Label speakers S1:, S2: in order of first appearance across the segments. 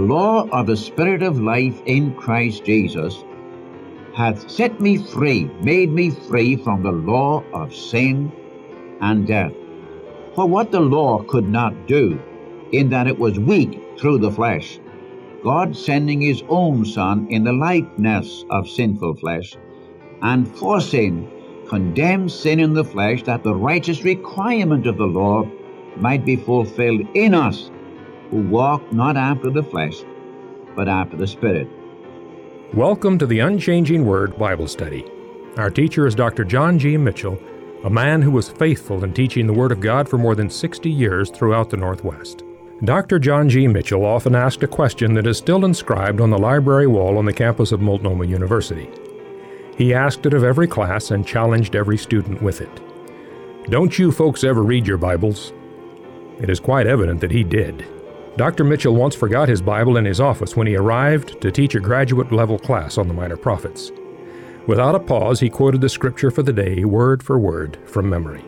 S1: law of the Spirit of life in Christ Jesus hath set me free, made me free from the law of sin and death. For what the law could not do, in that it was weak through the flesh, God sending his own Son in the likeness of sinful flesh, and for sin, condemned sin in the flesh, that the righteous requirement of the law might be fulfilled in us, who walk not after the flesh, but after the Spirit.
S2: Welcome to the Unchanging Word Bible Study. Our teacher is Dr. John G. Mitchell, a man who was faithful in teaching the Word of God for more than 60 years throughout the Northwest. Dr. John G. Mitchell often asked a question that is still inscribed on the library wall on the campus of Multnomah University. He asked it of every class and challenged every student with it. Don't you folks ever read your Bibles? It is quite evident that he did. Dr. Mitchell once forgot his Bible in his office when he arrived to teach a graduate level class on the Minor Prophets. Without a pause, he quoted the scripture for the day, word for word, from memory.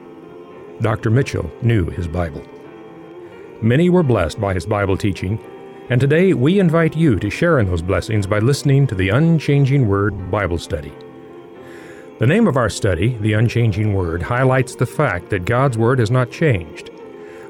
S2: Dr. Mitchell knew his Bible. Many were blessed by his Bible teaching, and today we invite you to share in those blessings by listening to the Unchanging Word Bible Study. The name of our study, The Unchanging Word, highlights the fact that God's Word has not changed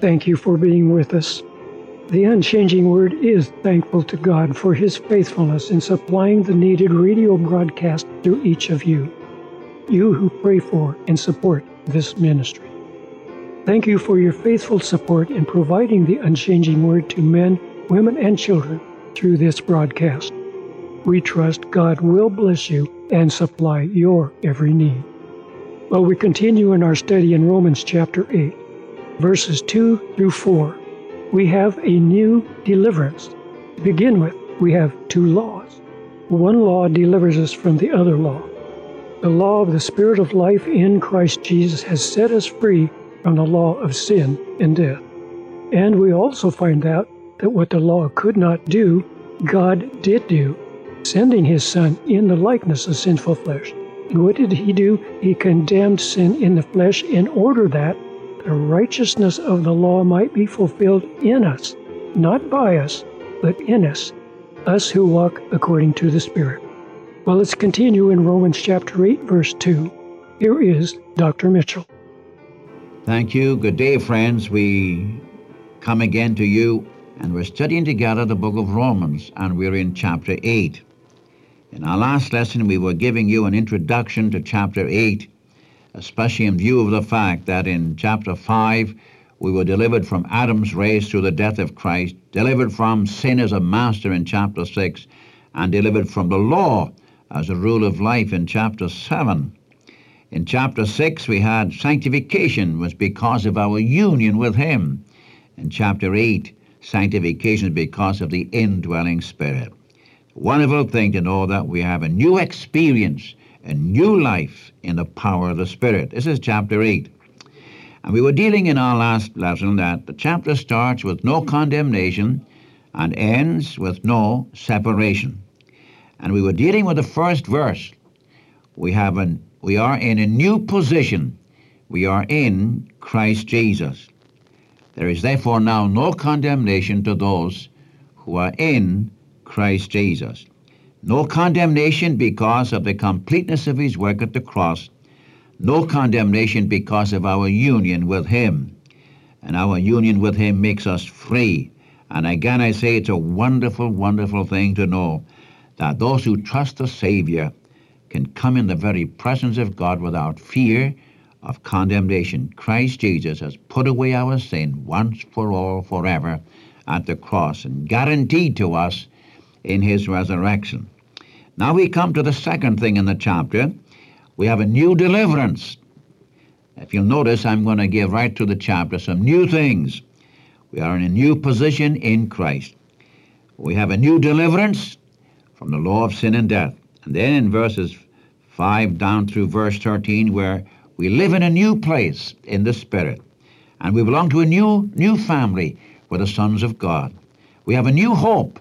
S3: Thank you for being with us. The Unchanging Word is thankful to God for His faithfulness in supplying the needed radio broadcast to each of you, you who pray for and support this ministry. Thank you for your faithful support in providing the Unchanging Word to men, women, and children through this broadcast. We trust God will bless you and supply your every need. Well, we continue in our study in Romans chapter 8, verses 2 through 4. We have a new deliverance. To begin with, we have two laws. One law delivers us from the other law. The law of the Spirit of life in Christ Jesus has set us free from the law of sin and death. And we also find out that what the law could not do, God did do, sending his Son in the likeness of sinful flesh. And what did he do? He condemned sin in the flesh in order that the righteousness of the law might be fulfilled in us, not by us, but in us, us who walk according to the Spirit. Well, let's continue in Romans chapter 8, verse 2. Here is Dr. Mitchell.
S1: Thank you. Good day, friends. We come again to you and we're studying together the book of Romans, and we're in chapter 8. In our last lesson, we were giving you an introduction to chapter 8, especially in view of the fact that in chapter 5, we were delivered from Adam's race through the death of Christ, delivered from sin as a master in chapter 6, and delivered from the law as a rule of life in chapter 7. In chapter 6, we had sanctification was because of our union with Him. In chapter 8, sanctification because of the indwelling Spirit. Wonderful thing to know that we have a new experience, a new life in the power of the Spirit. This is chapter 8. And we were dealing in our last lesson that the chapter starts with no condemnation and ends with no separation. And we were dealing with the first verse. We have an we are in a new position. We are in Christ Jesus. There is therefore now no condemnation to those who are in Christ Jesus. No condemnation because of the completeness of his work at the cross. No condemnation because of our union with him. And our union with him makes us free. And again, I say it's a wonderful, wonderful thing to know that those who trust the Savior can come in the very presence of God without fear of condemnation. Christ Jesus has put away our sin once for all forever at the cross and guaranteed to us in his resurrection. Now we come to the second thing in the chapter. We have a new deliverance. If you'll notice, I'm going to give right to the chapter some new things. We are in a new position in Christ. We have a new deliverance from the law of sin and death. And then in verses 5 down through verse 13, where we live in a new place in the Spirit. And we belong to a new, new family. We're the sons of God. We have a new hope,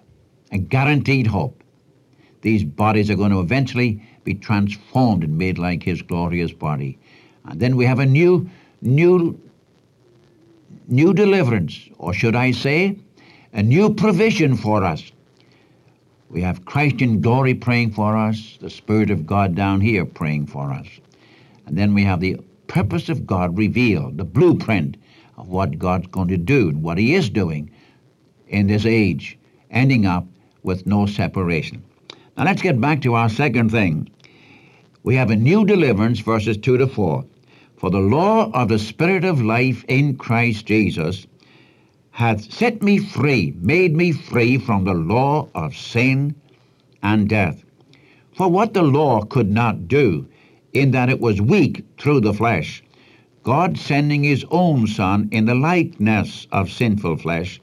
S1: a guaranteed hope. These bodies are going to eventually be transformed and made like His glorious body. And then we have a new, new, new deliverance, or should I say, a new provision for us. We have Christ in glory praying for us, the Spirit of God down here praying for us. And then we have the purpose of God revealed, the blueprint of what God's going to do and what He is doing in this age, ending up with no separation. Now let's get back to our second thing. We have a new deliverance, verses 2 to 4. For the law of the Spirit of life in Christ Jesus hath set me free, made me free from the law of sin and death. For what the law could not do, in that it was weak through the flesh, God sending his own Son in the likeness of sinful flesh,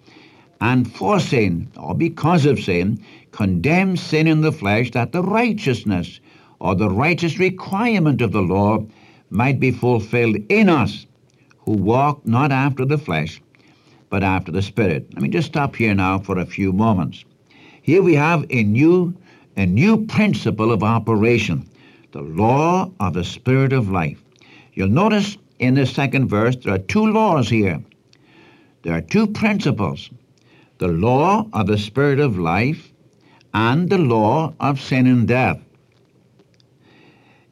S1: and for sin, or because of sin, condemns sin in the flesh, that the righteousness or the righteous requirement of the law might be fulfilled in us, who walk not after the flesh, but after the Spirit. Let me just stop here now for a few moments. Here we have a new, a new principle of operation, the law of the Spirit of life. You'll notice in the second verse there are two laws here. There are two principles the law of the Spirit of life and the law of sin and death.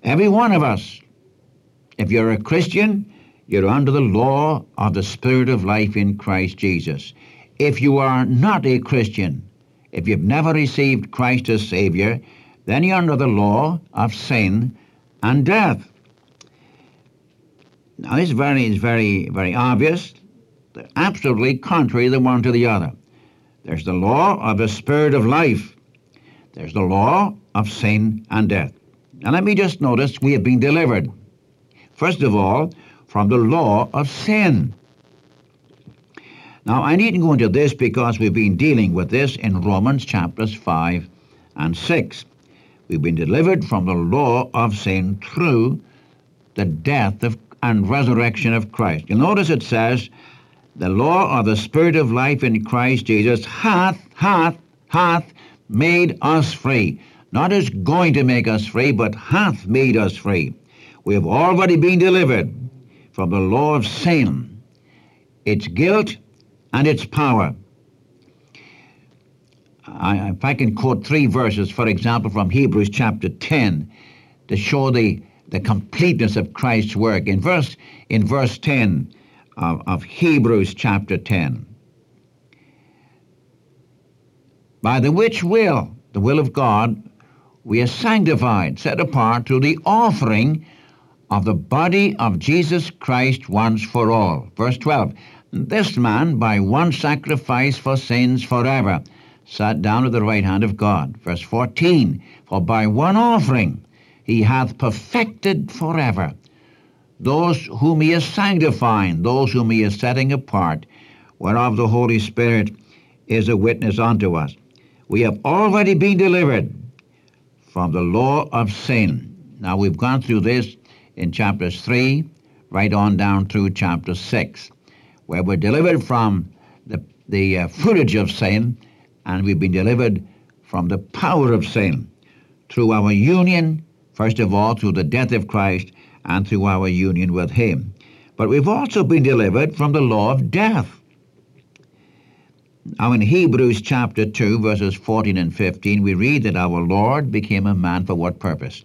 S1: Every one of us, if you're a Christian, you're under the law of the Spirit of life in Christ Jesus. If you are not a Christian, if you've never received Christ as Savior, then you're under the law of sin and death. Now, this is very, is very, very obvious. They're absolutely contrary the one to the other. There's the law of the Spirit of life. There's the law of sin and death. Now, let me just notice we have been delivered. First of all, from the law of sin. Now, I needn't go into this because we've been dealing with this in Romans chapters 5 and 6. We've been delivered from the law of sin through the death of, and resurrection of Christ. You'll notice it says, the law of the Spirit of life in Christ Jesus hath, hath, hath made us free. Not is going to make us free, but hath made us free. We have already been delivered from the law of sin, its guilt, and its power. I, if I can quote three verses, for example, from Hebrews chapter 10, to show the, the completeness of Christ's work. In verse, in verse 10 of, of Hebrews chapter 10, by the which will, the will of God, we are sanctified, set apart through the offering of the body of Jesus Christ once for all. Verse 12 This man, by one sacrifice for sins forever, sat down at the right hand of God. Verse 14 For by one offering he hath perfected forever those whom he is sanctifying, those whom he is setting apart, whereof the Holy Spirit is a witness unto us. We have already been delivered from the law of sin. Now we've gone through this in chapters 3 right on down through chapter 6, where we're delivered from the, the uh, footage of sin and we've been delivered from the power of sin through our union, first of all, through the death of Christ and through our union with Him. But we've also been delivered from the law of death. Now, in Hebrews chapter 2, verses 14 and 15, we read that our Lord became a man for what purpose?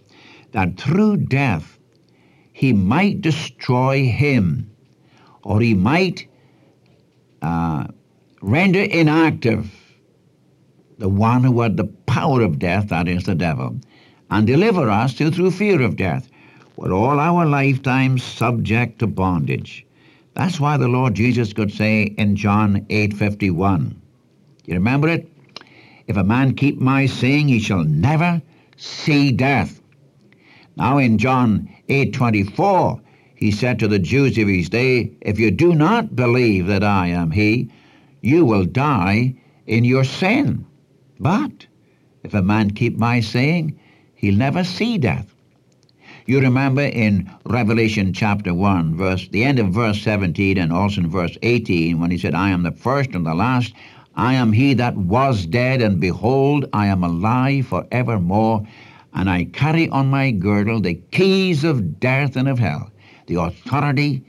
S1: That through death he might destroy him, or he might uh, render inactive the one who had the power of death, that is the devil, and deliver us through fear of death. We're all our lifetimes subject to bondage. That's why the Lord Jesus could say in John 8:51. You remember it? If a man keep my saying, he shall never see death. Now in John 8:24, he said to the Jews of his day, If you do not believe that I am he, you will die in your sin. But if a man keep my saying, he'll never see death. You remember in Revelation chapter 1, verse the end of verse 17 and also in verse 18 when he said, I am the first and the last, I am he that was dead, and behold, I am alive for evermore, and I carry on my girdle the keys of death and of hell, the authority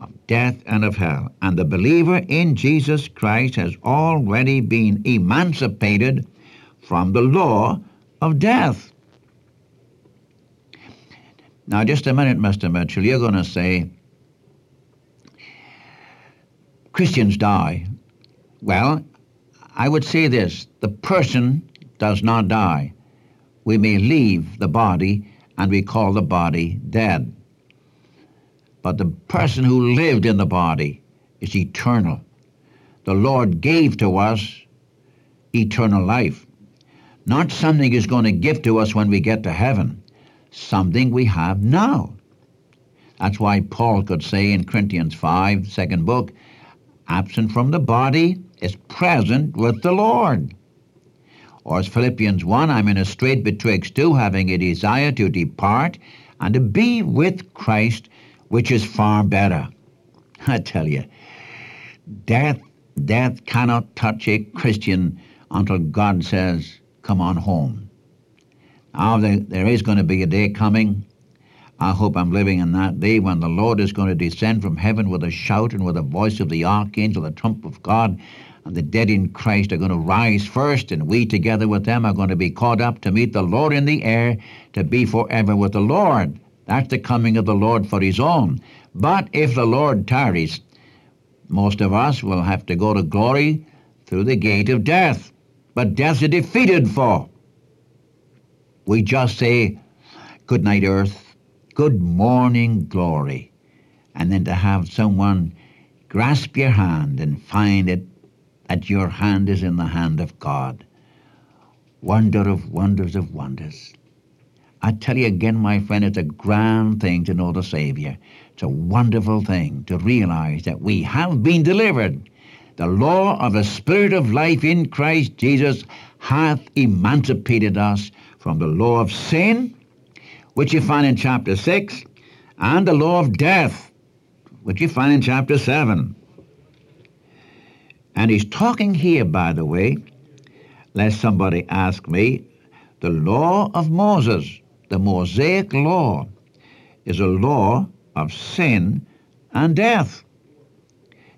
S1: of death and of hell. And the believer in Jesus Christ has already been emancipated from the law of death. Now, just a minute, Mr. Mitchell. You're going to say Christians die. Well, I would say this the person does not die. We may leave the body and we call the body dead. But the person who lived in the body is eternal. The Lord gave to us eternal life. Not something He's going to give to us when we get to heaven, something we have now. That's why Paul could say in Corinthians 5, second book, absent from the body is present with the Lord. Or as Philippians 1, I'm in a strait betwixt two, having a desire to depart and to be with Christ, which is far better. I tell you, death, death cannot touch a Christian until God says, come on home. Now, there, there is going to be a day coming. I hope I'm living in that day when the Lord is going to descend from heaven with a shout and with the voice of the archangel, the trump of God, and the dead in Christ are going to rise first, and we together with them are going to be caught up to meet the Lord in the air to be forever with the Lord. That's the coming of the Lord for his own. But if the Lord tarries, most of us will have to go to glory through the gate of death. But death's a defeated foe. We just say, Good night, earth. Good morning, glory. And then to have someone grasp your hand and find it that your hand is in the hand of God. Wonder of wonders of wonders. I tell you again, my friend, it's a grand thing to know the Savior. It's a wonderful thing to realize that we have been delivered the law of the Spirit of life in Christ Jesus hath emancipated us from the law of sin, which you find in chapter 6, and the law of death, which you find in chapter 7. And he's talking here, by the way, lest somebody ask me, the law of Moses, the Mosaic law, is a law of sin and death.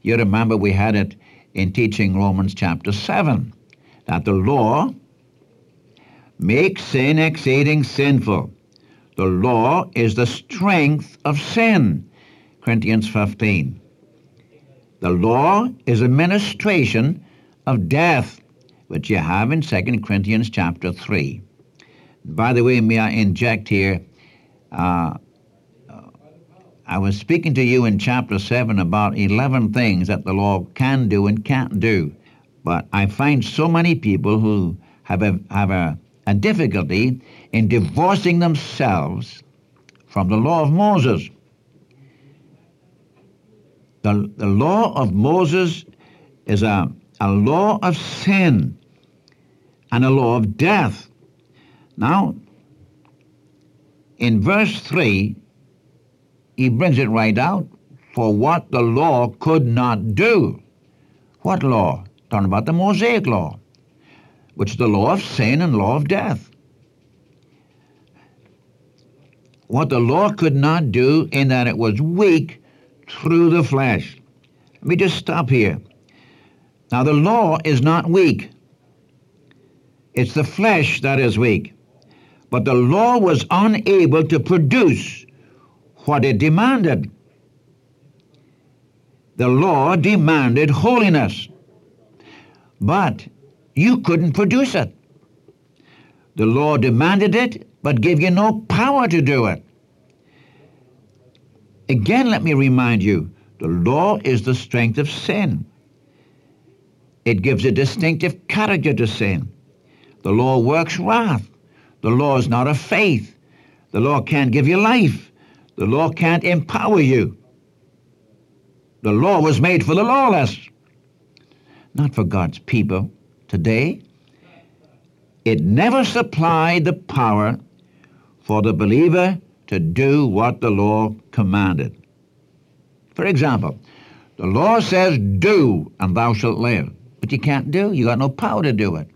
S1: You remember we had it in teaching Romans chapter 7 that the law makes sin exceeding sinful. The law is the strength of sin. Corinthians 15. The law is a ministration of death, which you have in 2 Corinthians chapter 3. By the way, may I inject here, uh, I was speaking to you in chapter 7 about 11 things that the law can do and can't do. But I find so many people who have a, have a, a difficulty in divorcing themselves from the law of Moses. The, the law of Moses is a, a law of sin and a law of death. Now, in verse 3, he brings it right out for what the law could not do. What law? Talking about the Mosaic law, which is the law of sin and law of death. What the law could not do in that it was weak through the flesh. Let me just stop here. Now, the law is not weak. It's the flesh that is weak. But the law was unable to produce what it demanded. The law demanded holiness, but you couldn't produce it. The law demanded it, but gave you no power to do it. Again, let me remind you the law is the strength of sin. It gives a distinctive character to sin. The law works wrath. The law is not of faith. The law can't give you life. The law can't empower you. The law was made for the lawless, not for God's people today. It never supplied the power for the believer to do what the law commanded. For example, the law says, do, and thou shalt live. But you can't do. You got no power to do it.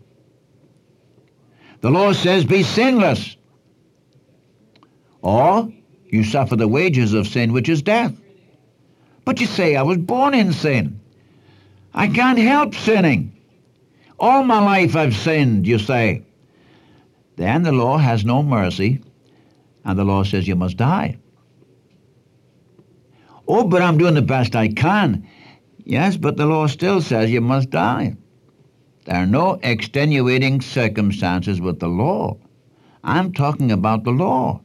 S1: The law says, be sinless. Or you suffer the wages of sin, which is death. But you say, I was born in sin. I can't help sinning. All my life I've sinned, you say. Then the law has no mercy, and the law says you must die. Oh, but I'm doing the best I can. Yes, but the law still says you must die. There are no extenuating circumstances with the law. I'm talking about the law.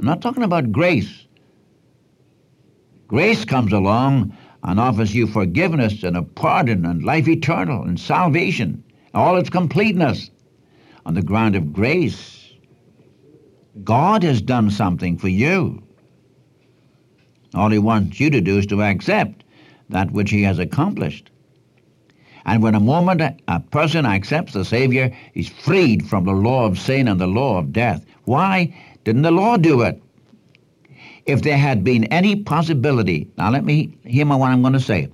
S1: I'm not talking about grace. Grace comes along and offers you forgiveness and a pardon and life eternal and salvation, all its completeness. On the ground of grace, God has done something for you. All he wants you to do is to accept that which he has accomplished. And when a moment a person accepts the Savior, he's freed from the law of sin and the law of death. Why didn't the law do it? If there had been any possibility, now let me hear what I'm going to say.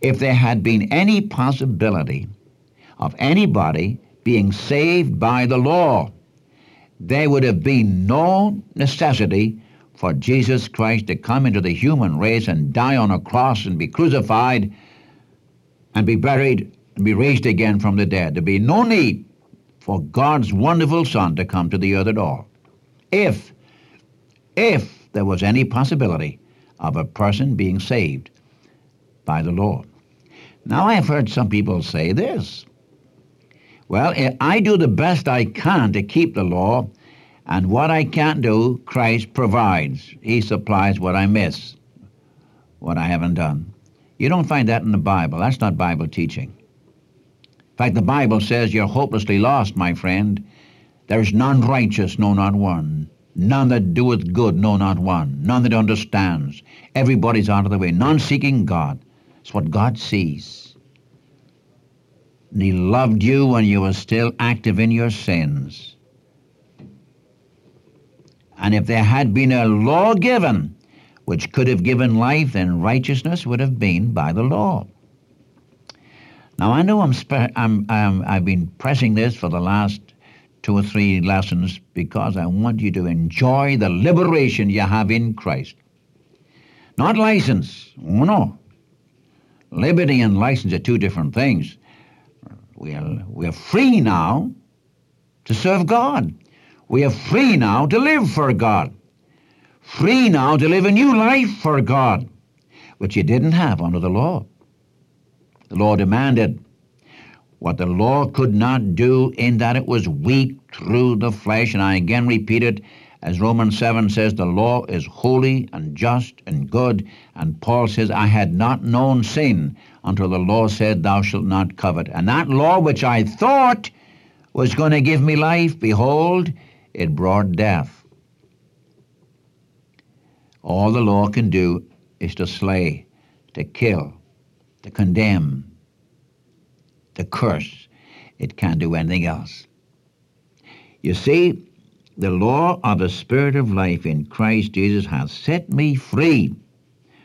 S1: If there had been any possibility of anybody being saved by the law, there would have been no necessity for Jesus Christ to come into the human race and die on a cross and be crucified and be buried and be raised again from the dead. There'd be no need for God's wonderful Son to come to the earth at all. If, if there was any possibility of a person being saved by the Lord. Now, I've heard some people say this. Well, eh, I do the best I can to keep the law, and what I can't do, Christ provides. He supplies what I miss, what I haven't done. You don't find that in the Bible. That's not Bible teaching. In fact, the Bible says you're hopelessly lost, my friend. There's none righteous, no, not one. None that doeth good, no, not one. None that understands. Everybody's out of the way. None seeking God. It's what God sees. And he loved you when you were still active in your sins. And if there had been a law given which could have given life, then righteousness would have been by the law. Now I know I'm, I'm, I'm I've been pressing this for the last two or three lessons because I want you to enjoy the liberation you have in Christ. Not license. Oh, no. Liberty and license are two different things. We are, we are free now to serve God. We are free now to live for God. Free now to live a new life for God, which you didn't have under the law. The law demanded what the law could not do in that it was weak through the flesh. And I again repeat it, as Romans 7 says, the law is holy and just and good. And Paul says, I had not known sin until the law said, Thou shalt not covet. And that law which I thought was going to give me life, behold, it brought death. All the law can do is to slay, to kill, to condemn, the curse. It can't do anything else. You see, the law of the Spirit of life in Christ Jesus has set me free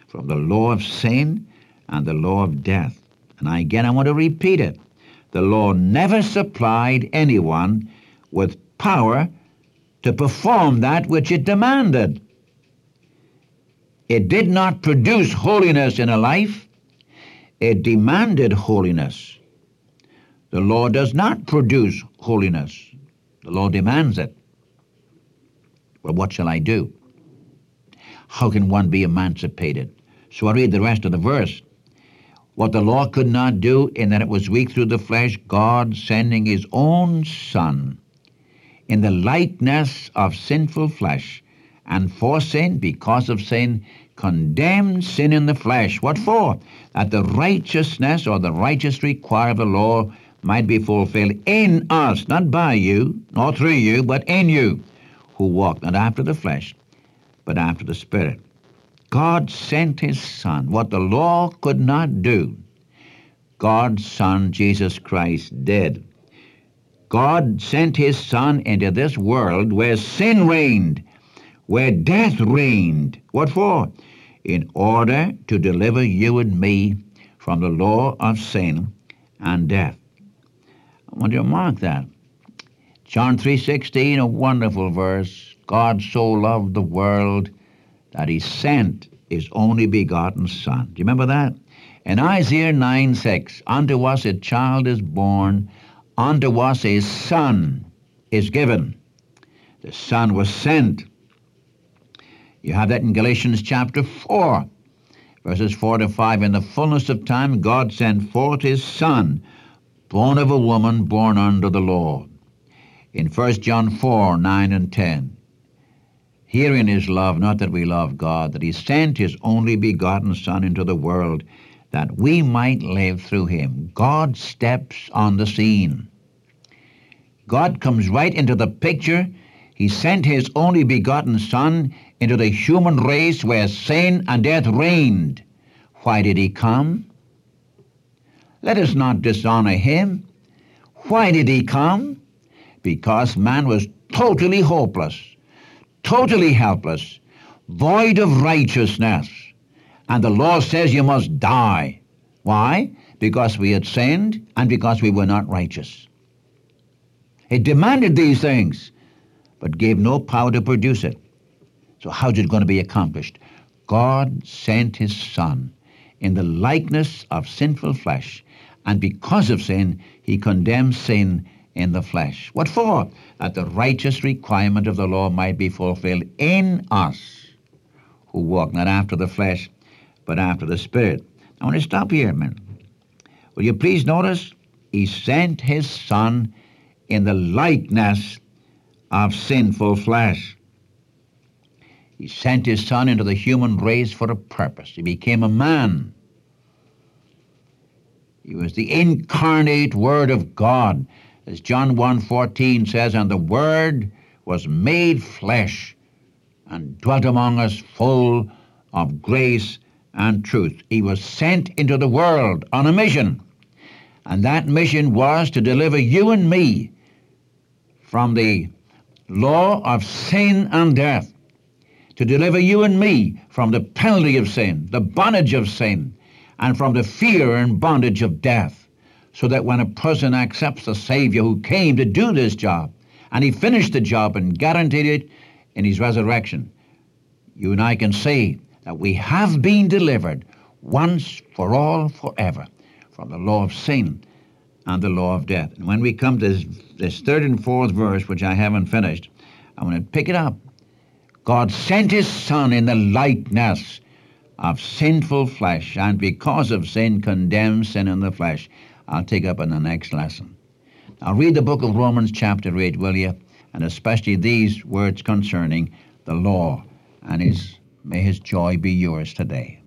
S1: from the law of sin and the law of death. And again, I want to repeat it. The law never supplied anyone with power to perform that which it demanded. It did not produce holiness in a life, it demanded holiness. The law does not produce holiness. The law demands it. Well, what shall I do? How can one be emancipated? So I read the rest of the verse. What the law could not do, in that it was weak through the flesh, God sending his own Son in the likeness of sinful flesh, and for sin, because of sin, condemned sin in the flesh. What for? That the righteousness or the righteous require of the law might be fulfilled in us, not by you, nor through you, but in you, who walk not after the flesh, but after the Spirit. God sent his Son, what the law could not do. God's Son, Jesus Christ, did. God sent his Son into this world where sin reigned, where death reigned. What for? In order to deliver you and me from the law of sin and death. Want you mark that. John 3.16, a wonderful verse. God so loved the world that he sent his only begotten Son. Do you remember that? In Isaiah 9.6, unto us a child is born, unto us a son is given. The Son was sent. You have that in Galatians chapter 4, verses 4 to 5. In the fullness of time, God sent forth his Son, born of a woman, born under the law. In 1 John 4, 9 and 10, herein is love, not that we love God, that he sent his only begotten Son into the world, that we might live through him. God steps on the scene. God comes right into the picture. He sent his only begotten Son into the human race where sin and death reigned. Why did he come? Let us not dishonor him. Why did he come? Because man was totally hopeless, totally helpless, void of righteousness. And the law says you must die. Why? Because we had sinned and because we were not righteous. It demanded these things, but gave no power to produce it. So how's it going to be accomplished? God sent his Son in the likeness of sinful flesh, and because of sin, he condemns sin in the flesh. What for? That the righteous requirement of the law might be fulfilled in us, who walk not after the flesh, but after the Spirit. I want to stop here a minute. Will you please notice? He sent his Son in the likeness of sinful flesh. He sent his Son into the human race for a purpose. He became a man. He was the incarnate Word of God. As John 1.14 says, And the Word was made flesh and dwelt among us full of grace and truth. He was sent into the world on a mission. And that mission was to deliver you and me from the law of sin and death, to deliver you and me from the penalty of sin, the bondage of sin, and from the fear and bondage of death, so that when a person accepts the Savior who came to do this job, and he finished the job and guaranteed it in his resurrection, you and I can say that we have been delivered once for all forever from the law of sin and the law of death. And when we come to this, this third and fourth verse, which I haven't finished, I'm going to pick it up. God sent his Son in the likeness of sinful flesh, and because of sin, condemns sin in the flesh. I'll take up in the next lesson. Now read the book of Romans chapter 8, will you? And especially these words concerning the law. And his, may his joy be yours today.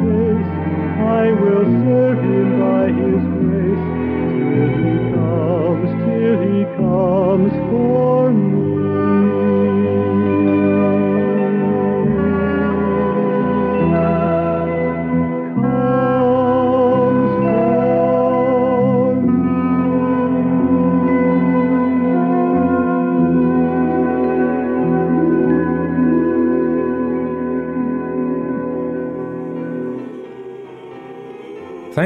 S4: Face, I will serve him by his grace.